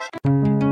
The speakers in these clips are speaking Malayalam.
ലോകം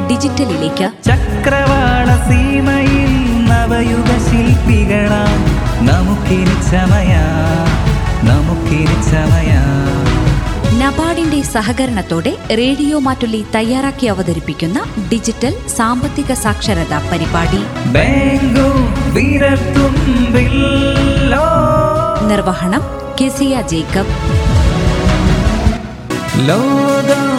ഡിജിറ്റലിലേക്ക് ചക്രവാള സീമയിൽ നവയുഗ ശില്പികളാം. നമുക്കിനി ചമയാ. നമുക്കിനി ചമയാ. നബാർഡിന്റെ സഹകരണത്തോടെ റേഡിയോ മാറ്റുള്ളി തയ്യാറാക്കി അവതരിപ്പിക്കുന്ന ഡിജിറ്റൽ സാമ്പത്തിക സാക്ഷരതാ പരിപാടി. നിർവഹണം കെസിയ ജേക്കബ്. ലോകം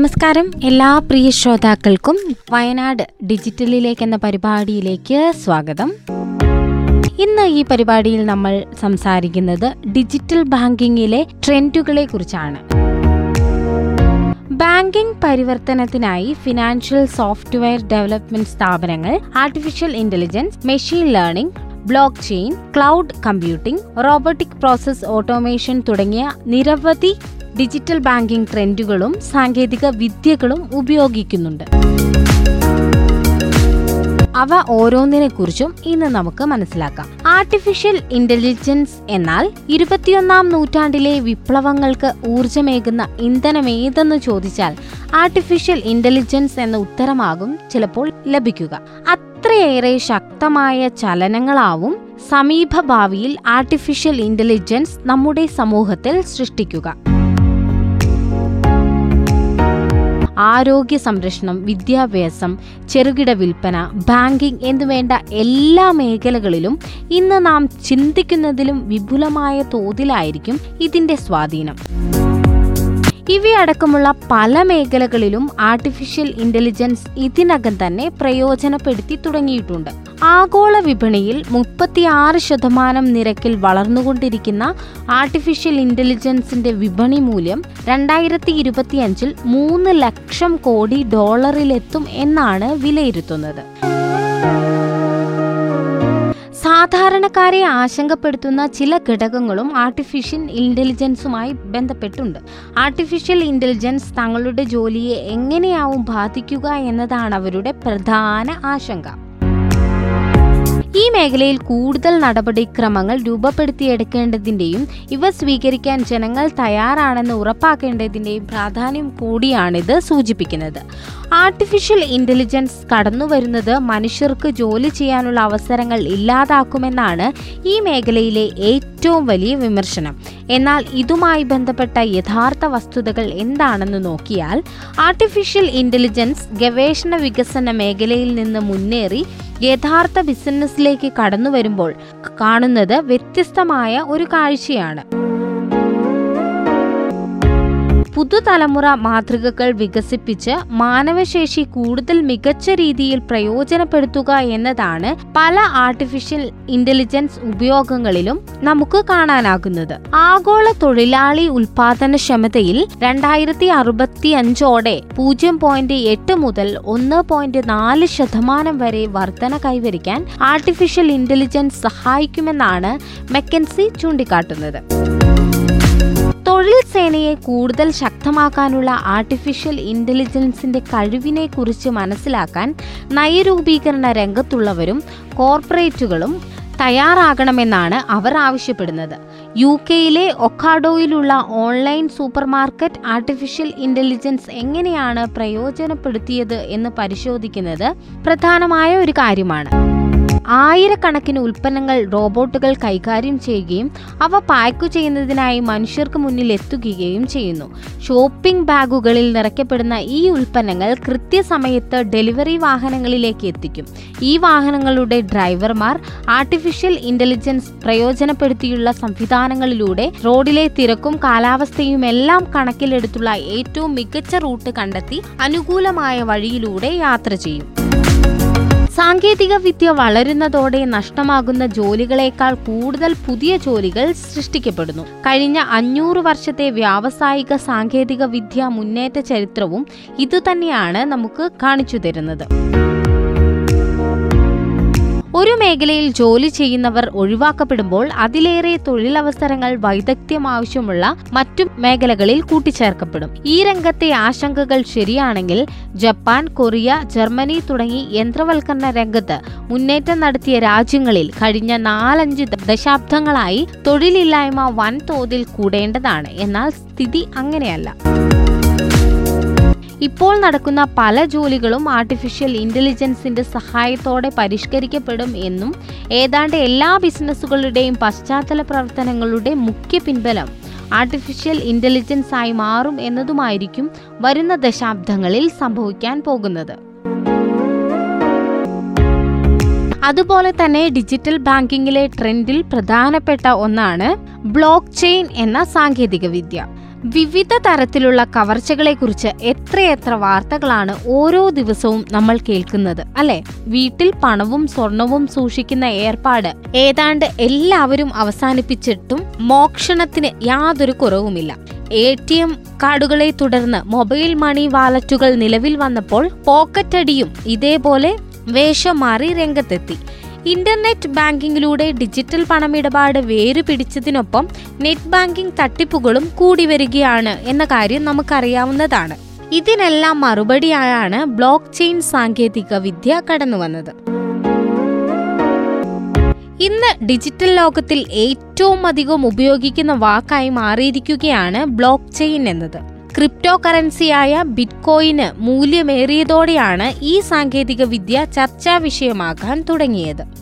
നമസ്കാരം. എല്ലാ പ്രിയ ശ്രോതാക്കൾക്കും വയനാട് ഡിജിറ്റലിലേക്ക് എന്ന പരിപാടിയിലേക്ക് സ്വാഗതം. ഇന്ന് ഈ പരിപാടിയിൽ നമ്മൾ സംസാരിക്കുന്നത് ഡിജിറ്റൽ ബാങ്കിങ്ങിലെ ട്രെൻഡുകളെ കുറിച്ചാണ്. ബാങ്കിംഗ് പരിവർത്തനത്തിനായി ഫിനാൻഷ്യൽ സോഫ്റ്റ്വെയർ ഡെവലപ്മെന്റ് സ്ഥാപനങ്ങൾ artificial intelligence machine learning blockchain cloud computing robotic process automation തുടങ്ങിയ നിരവധി ഡിജിറ്റൽ ബാങ്കിംഗ് ട്രെൻഡുകളും സാങ്കേതിക വിദ്യകളും ഉപയോഗിക്കുന്നുണ്ട്. അവ ഓരോന്നിനെ കുറിച്ചും ഇന്ന് നമുക്ക് മനസ്സിലാക്കാം. ആർട്ടിഫിഷ്യൽ ഇന്റലിജൻസ് എന്നാൽ ഇരുപത്തിയൊന്നാം നൂറ്റാണ്ടിലെ വിപ്ലവങ്ങൾക്ക് ഊർജമേകുന്ന ഇന്ധനം ഏതെന്ന് ചോദിച്ചാൽ ആർട്ടിഫിഷ്യൽ ഇന്റലിജൻസ് എന്ന ഉത്തരമാകും ചിലപ്പോൾ ലഭിക്കുക. അത്രയേറെ ശക്തമായ ചലനങ്ങളാവും സമീപഭാവിയിൽ ആർട്ടിഫിഷ്യൽ ഇന്റലിജൻസ് നമ്മുടെ സമൂഹത്തിൽ സൃഷ്ടിക്കുക. ആരോഗ്യ സംരക്ഷണം വിദ്യാഭ്യാസം ചെറുകിട വിൽപ്പന ബാങ്കിംഗ് എന്നുവേണ്ട എല്ലാ മേഖലകളിലും ഇന്ന് നാം ചിന്തിക്കുന്നതിലും വിപുലമായ തോതിലായിരിക്കും ഇതിന്റെ സ്വാധീനം. ഇവയടക്കമുള്ള പല മേഖലകളിലും ആർട്ടിഫിഷ്യൽ ഇന്റലിജൻസ് ഇതിനകം തന്നെ പ്രയോജനപ്പെടുത്തി തുടങ്ങിയിട്ടുണ്ട്. ആഗോള വിപണിയിൽ മുപ്പത്തിയാറ് ശതമാനം നിരക്കിൽ വളർന്നുകൊണ്ടിരിക്കുന്ന ആർട്ടിഫിഷ്യൽ ഇന്റലിജൻസിന്റെ വിപണി മൂല്യം രണ്ടായിരത്തി ഇരുപത്തിയഞ്ചിൽ മൂന്ന് ലക്ഷം കോടി ഡോളറിലെത്തും എന്നാണ് വിലയിരുത്തുന്നത്. സാധാരണക്കാരെ ആശങ്കപ്പെടുത്തുന്ന ചില ഘടകങ്ങളും ആർട്ടിഫിഷ്യൽ ഇന്റലിജൻസുമായി ബന്ധപ്പെട്ടുണ്ട്. ആർട്ടിഫിഷ്യൽ ഇന്റലിജൻസ് തങ്ങളുടെ ജോലിയെ എങ്ങനെയാവും ബാധിക്കുക എന്നതാണ് അവരുടെ പ്രധാന ആശങ്ക. ഈ മേഖലയിൽ കൂടുതൽ നടപടിക്രമങ്ങൾ രൂപപ്പെടുത്തിയെടുക്കേണ്ടതിന്റെയും ഇവ സ്വീകരിക്കാൻ ജനങ്ങൾ തയ്യാറാണെന്ന് ഉറപ്പാക്കേണ്ടതിന്റെയും പ്രാധാന്യം കൂടിയാണിത് സൂചിപ്പിക്കുന്നത്. ആർട്ടിഫിഷ്യൽ ഇന്റലിജൻസ് കടന്നുവരുന്നത് മനുഷ്യർക്ക് ജോലി ചെയ്യാനുള്ള അവസരങ്ങൾ ഇല്ലാതാക്കുമെന്നാണ് ഈ മേഖലയിലെ ഏറ്റവും വലിയ വിമർശനം. എന്നാൽ ഇതുമായി ബന്ധപ്പെട്ട യഥാർത്ഥ വസ്തുതകൾ എന്താണെന്ന് നോക്കിയാൽ ആർട്ടിഫിഷ്യൽ ഇന്റലിജൻസ് ഗവേഷണ വികസന മേഖലയിൽ നിന്ന് മുന്നേറി യഥാർത്ഥ ബിസിനസ്സിലേക്ക് കടന്നു വരുമ്പോൾ കാണുന്നത് വ്യത്യസ്തമായ ഒരു കാഴ്ചയാണ്. പുതുതലമുറ മാതൃകകൾ വികസിപ്പിച്ച് മാനവശേഷി കൂടുതൽ മികച്ച രീതിയിൽ പ്രയോജനപ്പെടുത്തുക എന്നതാണ് പല ആർട്ടിഫിഷ്യൽ ഇന്റലിജൻസ് ഉപയോഗങ്ങളിലും നമുക്ക് കാണാനാകുന്നത്. ആഗോള തൊഴിലാളി ഉൽപാദനക്ഷമതയിൽ രണ്ടായിരത്തി അറുപത്തി അഞ്ചോടെ പൂജ്യം പോയിന്റ് എട്ട് മുതൽ ഒന്ന് പോയിന്റ് നാല് ശതമാനം വരെ വർധന കൈവരിക്കാൻ ആർട്ടിഫിഷ്യൽ ഇന്റലിജൻസ് സഹായിക്കുമെന്നാണ് മെക്കൻസി ചൂണ്ടിക്കാട്ടുന്നത്. തൊഴിൽ സേനയെ കൂടുതൽ ശക്തമാക്കാനുള്ള ആർട്ടിഫിഷ്യൽ ഇന്റലിജൻസിന്റെ കഴിവിനെ കുറിച്ച് മനസ്സിലാക്കാൻ നയരൂപീകരണ രംഗത്തുള്ളവരും കോർപ്പറേറ്റുകളും തയ്യാറാകണമെന്നാണ് അവർ ആവശ്യപ്പെടുന്നത്. യു കെയിലെ ഒക്കാഡോയിലുള്ള online supermarket artificial intelligence എങ്ങനെയാണ് പ്രയോജനപ്പെടുത്തിയത് എന്ന് പരിശോധിക്കുന്നത് പ്രധാനമായ ഒരു കാര്യമാണ്. ആയിരക്കണക്കിന് ഉൽപ്പന്നങ്ങൾ റോബോട്ടുകൾ കൈകാര്യം ചെയ്യുകയും അവ പാക്ക് ചെയ്യുന്നതിനായി മനുഷ്യർക്ക് മുന്നിൽ എത്തുകയും ചെയ്യുന്നു. ഷോപ്പിംഗ് ബാഗുകളിൽ നിറയ്ക്കപ്പെടുന്ന ഈ ഉൽപ്പന്നങ്ങൾ കൃത്യസമയത്ത് ഡെലിവറി വാഹനങ്ങളിലേക്ക് എത്തിക്കും. ഈ വാഹനങ്ങളുടെ ഡ്രൈവർമാർ ആർട്ടിഫിഷ്യൽ ഇന്റലിജൻസ് പ്രയോജനപ്പെടുത്തിയുള്ള സംവിധാനങ്ങളിലൂടെ റോഡിലെ തിരക്കും കാലാവസ്ഥയും എല്ലാം കണക്കിലെടുത്തുള്ള ഏറ്റവും മികച്ച റൂട്ട് കണ്ടെത്തി അനുകൂലമായ വഴിയിലൂടെ യാത്ര ചെയ്യും. സാങ്കേതിക വിദ്യ വളരുന്നതോടെ നഷ്ടമാകുന്ന ജോലികളേക്കാൾ കൂടുതൽ പുതിയ ജോലികൾ സൃഷ്ടിക്കപ്പെടുന്നു. കഴിഞ്ഞ അഞ്ഞൂറ് വർഷത്തെ വ്യാവസായിക സാങ്കേതിക വിദ്യ മുന്നേറ്റ ചരിത്രവും ഇതുതന്നെയാണ് നമുക്ക് കാണിച്ചു തരുന്നത്. ഒരു മേഖലയിൽ ജോലി ചെയ്യുന്നവർ ഒഴിവാക്കപ്പെടുമ്പോൾ അതിലേറെ തൊഴിലവസരങ്ങൾ വൈദഗ്ധ്യം ആവശ്യമുള്ള മറ്റു മേഖലകളിൽ കൂട്ടിച്ചേർക്കപ്പെടും. ഈ രംഗത്തെ ആശങ്കകൾ ശരിയാണെങ്കിൽ ജപ്പാൻ കൊറിയ ജർമ്മനി തുടങ്ങി യന്ത്രവൽക്കരണ രംഗത്ത് മുന്നേറ്റം നടത്തിയ രാജ്യങ്ങളിൽ കഴിഞ്ഞ നാലഞ്ച് ദശാബ്ദങ്ങളായി തൊഴിലില്ലായ്മ വൻതോതിൽ കൂടേണ്ടതാണ്. എന്നാൽ സ്ഥിതി അങ്ങനെയല്ല. ഇപ്പോൾ നടക്കുന്ന പല ജോലികളും ആർട്ടിഫിഷ്യൽ ഇന്റലിജൻസിന്റെ സഹായത്തോടെ പരിഷ്കരിക്കപ്പെടും എന്നും ഏതാണ്ട് എല്ലാ ബിസിനസ്സുകളുടെയും പശ്ചാത്തല പ്രവർത്തനങ്ങളുടെ മുഖ്യ പിൻബലം ആർട്ടിഫിഷ്യൽ ഇന്റലിജൻസ് ആയി മാറും എന്നതുമായിരിക്കും വരുന്ന ദശാബ്ദങ്ങളിൽ സംഭവിക്കാൻ പോകുന്നത്. അതുപോലെ തന്നെ ഡിജിറ്റൽ ബാങ്കിങ്ങിലെ ട്രെൻഡിൽ പ്രധാനപ്പെട്ട ഒന്നാണ് ബ്ലോക്ക് ചെയിൻ എന്ന സാങ്കേതിക വിദ്യ വിവിധ തരത്തിലുള്ള കവർച്ചകളെക്കുറിച്ച് എത്രയെത്ര വാർത്തകളാണ് ഓരോ ദിവസവും നമ്മൾ കേൾക്കുന്നത് അല്ലെ? വീട്ടിൽ പണവും സ്വർണവും സൂക്ഷിക്കുന്ന ഏർപ്പാട് ഏതാണ്ട് എല്ലാവരും അവസാനിപ്പിച്ചിട്ടും മോക്ഷണത്തിന് യാതൊരു കുറവുമില്ല. എ ടി എം കാർഡുകളെ തുടർന്ന് മൊബൈൽ മണി വാലറ്റുകൾ നിലവിൽ വന്നപ്പോൾ പോക്കറ്റടിയും ഇതേപോലെ വേഷം മാറി രംഗത്തെത്തി. ഇന്റർനെറ്റ് ബാങ്കിങ്ങിലൂടെ ഡിജിറ്റൽ പണമിടപാട് വേര് പിടിച്ചതിനൊപ്പം നെറ്റ് ബാങ്കിംഗ് തട്ടിപ്പുകളും കൂടി വരികയാണ് എന്ന കാര്യം നമുക്കറിയാവുന്നതാണ്. ഇതിനെല്ലാം മറുപടിയായാണ് ബ്ലോക്ക് ചെയിൻ സാങ്കേതിക വിദ്യ കടന്നുവന്നത് ഇന്ന് ഡിജിറ്റൽ ലോകത്തിൽ ഏറ്റവും അധികം ഉപയോഗിക്കുന്ന വാക്കായി മാറിയിരിക്കുകയാണ് ബ്ലോക്ക് ചെയിൻ എന്നത്. ക്രിപ്റ്റോ കറൻസിയായ ബിറ്റ്കോയിന് മൂല്യമേറിയതോടെയാണ് ഈ സാങ്കേതികവിദ്യ ചർച്ചാ വിഷയമാകാൻ തുടങ്ങിയത്.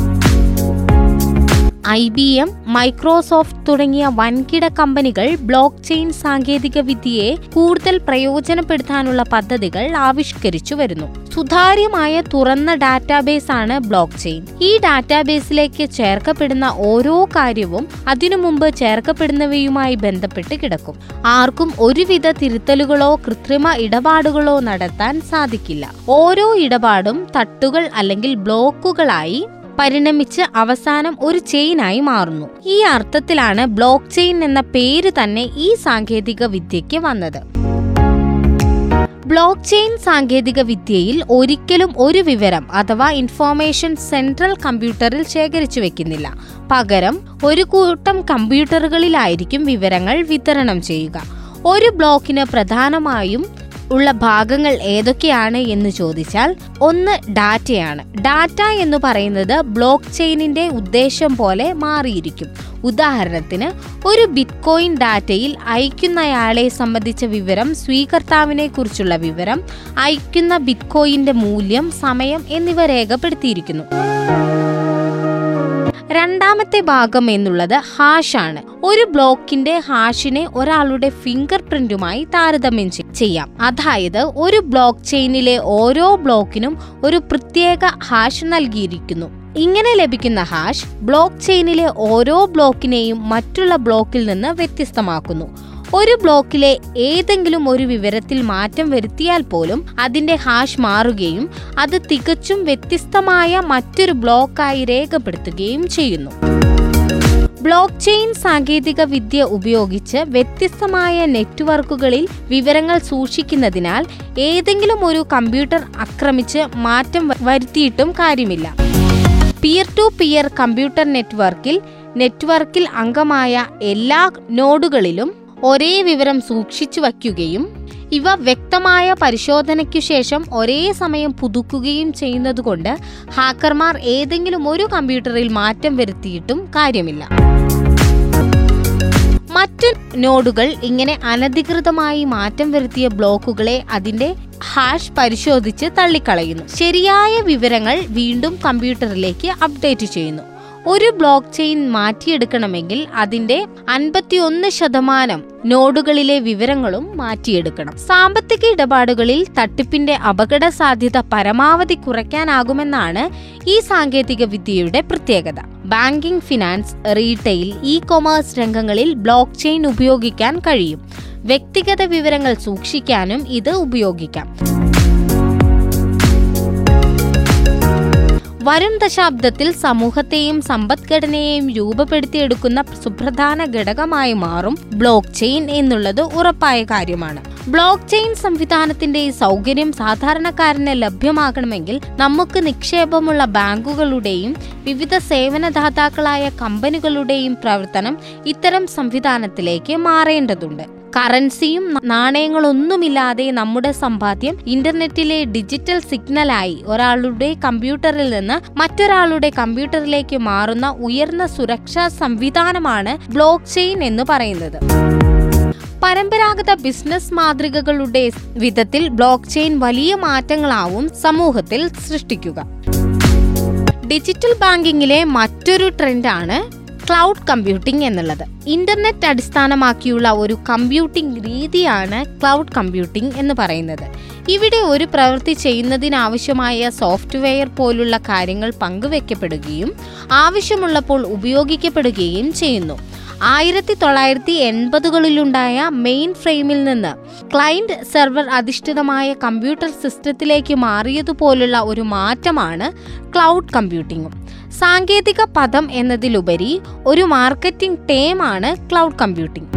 ഐ ബി എം മൈക്രോസോഫ്റ്റ് തുടങ്ങിയ വൻകിട കമ്പനികൾ ബ്ലോക്ക് ചെയിൻ സാങ്കേതിക വിദ്യയെ കൂടുതൽ പ്രയോജനപ്പെടുത്താനുള്ള പദ്ധതികൾ ആവിഷ്കരിച്ചു വരുന്നു. സുതാര്യമായ തുറന്ന ഡാറ്റാബേസ് ആണ് ബ്ലോക്ക് ചെയിൻ ഈ ഡാറ്റാബേസിലേക്ക് ചേർക്കപ്പെടുന്ന ഓരോ കാര്യവും അതിനു മുമ്പ് ചേർക്കപ്പെടുന്നവയുമായി ബന്ധപ്പെട്ട് കിടക്കും. ആർക്കും ഒരുവിധ തിരുത്തലുകളോ കൃത്രിമ ഇടപാടുകളോ നടത്താൻ സാധിക്കില്ല. ഓരോ ഇടപാടും തട്ടുകൾ അല്ലെങ്കിൽ ബ്ലോക്കുകളായി പരിണമിച്ച് അവസാനം ഒരു ചെയിനായി മാറുന്നു. ഈ അർത്ഥത്തിലാണ് ബ്ലോക്ക് ചെയിൻ എന്ന പേര് തന്നെ ഈ സാങ്കേതിക വിദ്യയ്ക്ക് വന്നത്. ബ്ലോക്ക് ചെയിൻ സാങ്കേതിക വിദ്യയിൽ ഒരിക്കലും ഒരു വിവരം അഥവാ ഇൻഫോർമേഷൻ സെൻട്രൽ കമ്പ്യൂട്ടറിൽ ശേഖരിച്ചു വെക്കുന്നില്ല. പകരം ഒരു കൂട്ടം കമ്പ്യൂട്ടറുകളിലായിരിക്കും വിവരങ്ങൾ വിതരണം ചെയ്യുക. ഒരു ബ്ലോക്കിന് പ്രധാനമായും ഉള്ള ഭാഗങ്ങൾ ഏതൊക്കെയാണ് എന്ന് ചോദിച്ചാൽ ഒന്ന് ഡാറ്റയാണ്. ഡാറ്റ എന്ന് പറയുന്നത് ബ്ലോക്ക് ചെയിനിന്റെ ഉദ്ദേശം പോലെ മാറിയിരിക്കും. ഉദാഹരണത്തിന് ഒരു ബിറ്റ്കോയിൻ ഡാറ്റയിൽ അയക്കുന്നയാളെ സംബന്ധിച്ച വിവരം സ്വീകർത്താവിനെ കുറിച്ചുള്ള വിവരം അയക്കുന്ന ബിറ്റ്കോയിന്റെ മൂല്യം സമയം എന്നിവ രേഖപ്പെടുത്തിയിരിക്കുന്നു. രണ്ടാമത്തെ ഭാഗം എന്നുള്ളത് ഹാഷാണ് ഒരു ബ്ലോക്കിന്റെ ഹാഷിനെ ഒരാളുടെ ഫിംഗർ പ്രിന്റുമായി താരതമ്യം ചെയ്യാം. അതായത് ഒരു ബ്ലോക്ക് ചെയിനിലെ ഓരോ ബ്ലോക്കിനും ഒരു പ്രത്യേക ഹാഷ് നൽകിയിരിക്കുന്നു. ഇങ്ങനെ ലഭിക്കുന്ന ഹാഷ് ബ്ലോക്ക് ചെയിനിലെ ഓരോ ബ്ലോക്കിനെയും മറ്റുള്ള ബ്ലോക്കിൽ നിന്ന് വ്യത്യസ്തമാക്കുന്നു. ഒരു ബ്ലോക്കിലെ ഏതെങ്കിലും ഒരു വിവരത്തിൽ മാറ്റം വരുത്തിയാൽ പോലും അതിന്റെ ഹാഷ് മാറുകയും അത് തികച്ചും വ്യത്യസ്തമായ മറ്റൊരു ബ്ലോക്കായി രേഖപ്പെടുത്തുകയും ചെയ്യുന്നു. ബ്ലോക്ക് ചെയിൻ സാങ്കേതിക വിദ്യ ഉപയോഗിച്ച് വ്യത്യസ്തമായ നെറ്റ്വർക്കുകളിൽ വിവരങ്ങൾ സൂക്ഷിക്കുന്നതിനാൽ ഏതെങ്കിലും ഒരു കമ്പ്യൂട്ടർ ആക്രമിച്ച് മാറ്റം വരുത്തിയിട്ടും കാര്യമില്ല. പിയർ ടു പിയർ കമ്പ്യൂട്ടർ നെറ്റ്വർക്കിൽ നെറ്റ്വർക്കിൽ അംഗമായ എല്ലാ നോഡുകളിലും ഒരേ വിവരം സൂക്ഷിച്ചു വയ്ക്കുകയും ഇവ വ്യക്തമായ പരിശോധനയ്ക്കു ശേഷം ഒരേ സമയം പുതുക്കുകയും ചെയ്യുന്നതുകൊണ്ട് ഹാക്കർമാർ ഏതെങ്കിലും ഒരു കമ്പ്യൂട്ടറിൽ മാറ്റം വരുത്തിയിട്ടും കാര്യമില്ല. മറ്റു നോഡുകൾ ഇങ്ങനെ അനധികൃതമായി മാറ്റം വരുത്തിയ ബ്ലോക്കുകളെ അതിന്റെ ഹാഷ് പരിശോധിച്ച് തള്ളിക്കളയുന്നു. ശരിയായ വിവരങ്ങൾ വീണ്ടും കമ്പ്യൂട്ടറിലേക്ക് അപ്ഡേറ്റ് ചെയ്യുന്നു. ഒരു ബ്ലോക്ക് ചെയിൻ മാറ്റിയെടുക്കണമെങ്കിൽ അതിന്റെ അൻപത്തിയൊന്ന് ശതമാനം നോഡുകളിലെ വിവരങ്ങളും മാറ്റിയെടുക്കണം. സാമ്പത്തിക ഇടപാടുകളിൽ തട്ടിപ്പിന്റെ അപകട സാധ്യത പരമാവധി കുറയ്ക്കാനാകുമെന്നാണ് ഈ സാങ്കേതിക വിദ്യയുടെ പ്രത്യേകത. Banking finance retail e commerce രംഗങ്ങളിൽ ബ്ലോക്ക് ചെയിൻ ഉപയോഗിക്കാൻ കഴിയും. വ്യക്തിഗത വിവരങ്ങൾ സൂക്ഷിക്കാനും ഇത് ഉപയോഗിക്കാം. വരും ദശാബ്ദത്തിൽ സമൂഹത്തെയും സമ്പദ്ഘടനയെയും രൂപപ്പെടുത്തിയെടുക്കുന്ന സുപ്രധാന ഘടകമായി മാറും ബ്ലോക്ക് ചെയിൻ എന്നുള്ളത് ഉറപ്പായ കാര്യമാണ്. ബ്ലോക്ക് ചെയിൻ സംവിധാനത്തിന്റെ സൗകര്യം സാധാരണക്കാരന് ലഭ്യമാകണമെങ്കിൽ നമുക്ക് നിക്ഷേപമുള്ള ബാങ്കുകളുടെയും വിവിധ സേവനദാതാക്കളായ കമ്പനികളുടെയും പ്രവർത്തനം ഇത്തരം സംവിധാനത്തിലേക്ക് മാറേണ്ടതുണ്ട്. കറൻസിയും നാണയങ്ങളൊന്നുമില്ലാതെ നമ്മുടെ സമ്പാദ്യം ഇന്റർനെറ്റിലെ ഡിജിറ്റൽ സിഗ്നലായി ഒരാളുടെ കമ്പ്യൂട്ടറിൽ നിന്ന് മറ്റൊരാളുടെ കമ്പ്യൂട്ടറിലേക്ക് മാറുന്ന ഉയർന്ന സുരക്ഷാ സംവിധാനമാണ് ബ്ലോക്ക് ചെയിൻ എന്ന് പറയുന്നത്. പരമ്പരാഗത ബിസിനസ് മാതൃകകളുടെ വിധത്തിൽ ബ്ലോക്ക് ചെയിൻ വലിയ മാറ്റങ്ങളാവും സമൂഹത്തിൽ സൃഷ്ടിക്കുക. ഡിജിറ്റൽ ബാങ്കിങ്ങിലെ മറ്റൊരു ട്രെൻഡാണ് ക്ലൗഡ് കമ്പ്യൂട്ടിംഗ് എന്നുള്ളത്. ഇന്റർനെറ്റ് അടിസ്ഥാനമാക്കിയുള്ള ഒരു കമ്പ്യൂട്ടിംഗ് രീതിയാണ് ക്ലൗഡ് കമ്പ്യൂട്ടിംഗ് എന്ന് പറയുന്നത്. ഇവിടെ ഒരു പ്രവൃത്തി ചെയ്യുന്നതിനാവശ്യമായ സോഫ്റ്റ്വെയർ പോലുള്ള കാര്യങ്ങൾ പങ്കുവെക്കപ്പെടുകയും ആവശ്യമുള്ളപ്പോൾ ഉപയോഗിക്കപ്പെടുകയും ചെയ്യുന്നു. ആയിരത്തി തൊള്ളായിരത്തി എൺപതുകളിലുണ്ടായ മെയിൻ ഫ്രെയിമിൽ നിന്ന് ക്ലയന്റ് സെർവർ അധിഷ്ഠിതമായ കമ്പ്യൂട്ടർ സിസ്റ്റത്തിലേക്ക് മാറിയതുപോലുള്ള ഒരു മാറ്റമാണ് ക്ലൗഡ് കമ്പ്യൂട്ടിംഗും. സാങ്കേതിക പദം എന്നതിലുപരി ഒരു മാർക്കറ്റിംഗ് ടേമാണ് ക്ലൗഡ് കമ്പ്യൂട്ടിംഗ്.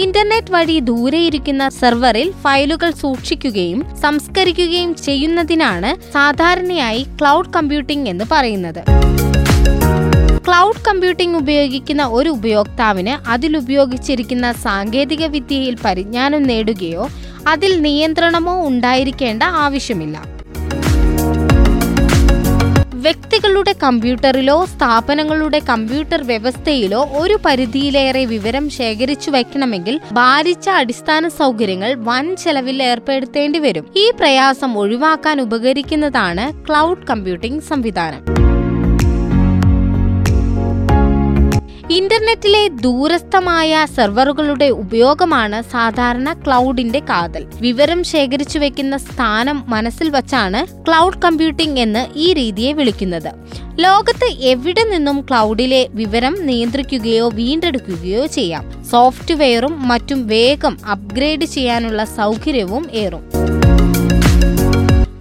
ഇന്റർനെറ്റ് വഴി ദൂരെയിരിക്കുന്ന സെർവറിൽ ഫയലുകൾ സൂക്ഷിക്കുകയും സംസ്കരിക്കുകയും ചെയ്യുന്നതിനാണ് സാധാരണയായി ക്ലൗഡ് കമ്പ്യൂട്ടിംഗ് എന്ന് പറയുന്നത്. ക്ലൗഡ് കമ്പ്യൂട്ടിംഗ് ഉപയോഗിക്കുന്ന ഒരു ഉപയോക്താവിന് അതിലുപയോഗിച്ചിരിക്കുന്ന സാങ്കേതിക വിദ്യയിൽ പരിജ്ഞാനം നേടുകയോ അതിൽ നിയന്ത്രണമോ ഉണ്ടായിരിക്കേണ്ട ആവശ്യമില്ല. വ്യക്തികളുടെ കമ്പ്യൂട്ടറിലോ സ്ഥാപനങ്ങളുടെ കമ്പ്യൂട്ടർ വ്യവസ്ഥയിലോ ഒരു പരിധിയിലേറെ വിവരം ശേഖരിച്ചു വയ്ക്കണമെങ്കിൽ ഭാരിച്ച അടിസ്ഥാന സൗകര്യങ്ങൾ വൻ ചെലവിൽ ഏർപ്പെടുത്തേണ്ടി വരും. ഈ പ്രയാസം ഒഴിവാക്കാൻ ഉപകരിക്കുന്നതാണ് ക്ലൗഡ് കമ്പ്യൂട്ടിംഗ് സംവിധാനം. ഇന്റർനെറ്റിലെ ദൂരസ്ഥമായ സെർവറുകളുടെ ഉപയോഗമാണ് സാധാരണ ക്ലൗഡിന്റെ കാതൽ. വിവരം ശേഖരിച്ചു വെക്കുന്ന സ്ഥാനം മനസ്സിൽ വച്ചാണ് ക്ലൗഡ് കമ്പ്യൂട്ടിംഗ് എന്ന് ഈ രീതിയെ വിളിക്കുന്നത്. ലോകത്ത് എവിടെ നിന്നും ക്ലൗഡിലെ വിവരം നിയന്ത്രിക്കുകയോ വീണ്ടെടുക്കുകയോ ചെയ്യാം. സോഫ്റ്റ്വെയറും മറ്റും വേഗം അപ്ഗ്രേഡ് ചെയ്യാനുള്ള സൗകര്യവും ഏറും.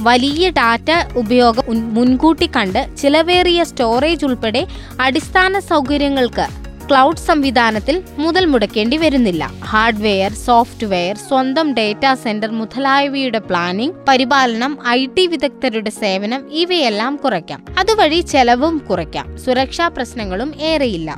വലിയ ഡാറ്റ ഉപയോഗം മുൻകൂട്ടി കണ്ട് ചിലവേറിയ സ്റ്റോറേജ് ഉൾപ്പെടെ അടിസ്ഥാന സൗകര്യങ്ങൾക്ക് ക്ലൗഡ് സംവിധാനത്തിൽ മുതൽ മുടക്കേണ്ടി വരുന്നില്ല. ഹാർഡ്വെയർ സോഫ്റ്റ്വെയർ സ്വന്തം ഡേറ്റാ സെന്റർ മുതലായവയുടെ പ്ലാനിംഗ് പരിപാലനം ഐ ടി വിദഗ്ധരുടെ സേവനം ഇവയെല്ലാം കുറയ്ക്കാം. അതുവഴി ചെലവും കുറയ്ക്കാം. സുരക്ഷാ പ്രശ്നങ്ങളും ഏറെയില്ല.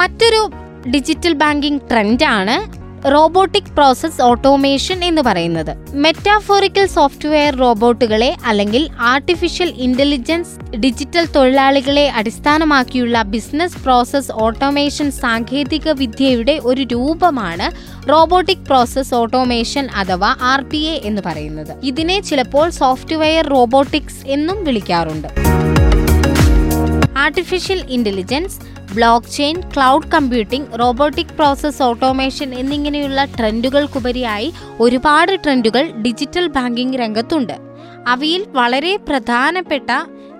മറ്റൊരു ഡിജിറ്റൽ ബാങ്കിംഗ് ട്രെൻഡാണ് റോബോട്ടിക് പ്രോസസ് ഓട്ടോമേഷൻ എന്ന് പറയുന്നത്. മെറ്റാഫോറിക്കൽ സോഫ്റ്റ്വെയർ റോബോട്ടുകളെ അല്ലെങ്കിൽ ആർട്ടിഫിഷ്യൽ ഇന്റലിജൻസ് ഡിജിറ്റൽ തൊഴിലാളികളെ അടിസ്ഥാനമാക്കിയുള്ള ബിസിനസ് പ്രോസസ് ഓട്ടോമേഷൻ സാങ്കേതിക വിദ്യയുടെ ഒരു രൂപമാണ് റോബോട്ടിക് പ്രോസസ് ഓട്ടോമേഷൻ അഥവാ ആർ എന്ന് പറയുന്നത്. ഇതിനെ ചിലപ്പോൾ സോഫ്റ്റ്വെയർ റോബോട്ടിക്സ് എന്നും വിളിക്കാറുണ്ട്. Artificial intelligence blockchain cloud computing robotic process automation എന്നിങ്ങനെയുള്ള ട്രെൻഡുകൾക്കുപരിയായി ഒരുപാട് ട്രെൻഡുകൾ ഡിജിറ്റൽ ബാങ്കിംഗ് രംഗത്തുണ്ട്. അവയിൽ വളരെ പ്രധാനപ്പെട്ട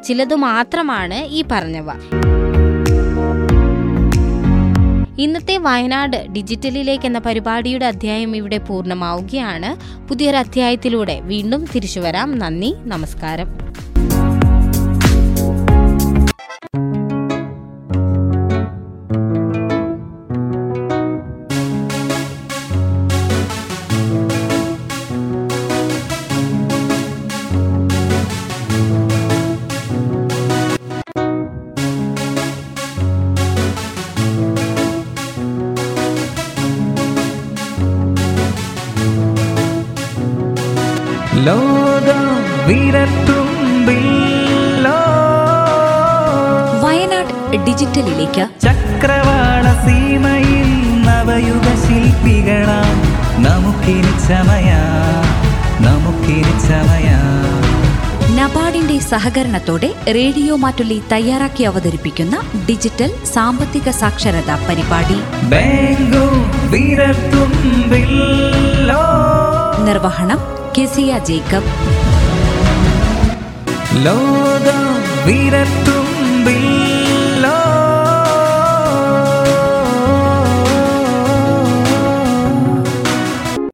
ചിലത് മാത്രമാണ് ഈ പറഞ്ഞവ. ഇന്നത്തെ വയനാട് ഡിജിറ്റലിലേക്ക് എന്ന പരിപാടിയുടെ അധ്യായം ഇവിടെ പൂർണമാവുകയാണ്. പുതിയൊരു അധ്യായത്തിലൂടെ വീണ്ടും തിരിച്ചു വരാം നന്ദി നമസ്കാരം. ലോകം ഡിജിറ്റലിലേക്ക്. ചക്രവാള സീമയിൽ നവയുഗ ശില്പികളാം. നമുക്കിനി ചമയ നമുക്കിനി ചമയ. നബാർഡിന്റെ സഹകരണത്തോടെ റേഡിയോ മാറ്റുള്ളി തയ്യാറാക്കി അവതരിപ്പിക്കുന്ന ഡിജിറ്റൽ സാമ്പത്തിക സാക്ഷരതാ പരിപാടി. നിർവഹണം കെസിയ ജേക്കബ്. ലോകം വിരത്തുമ്പിൽ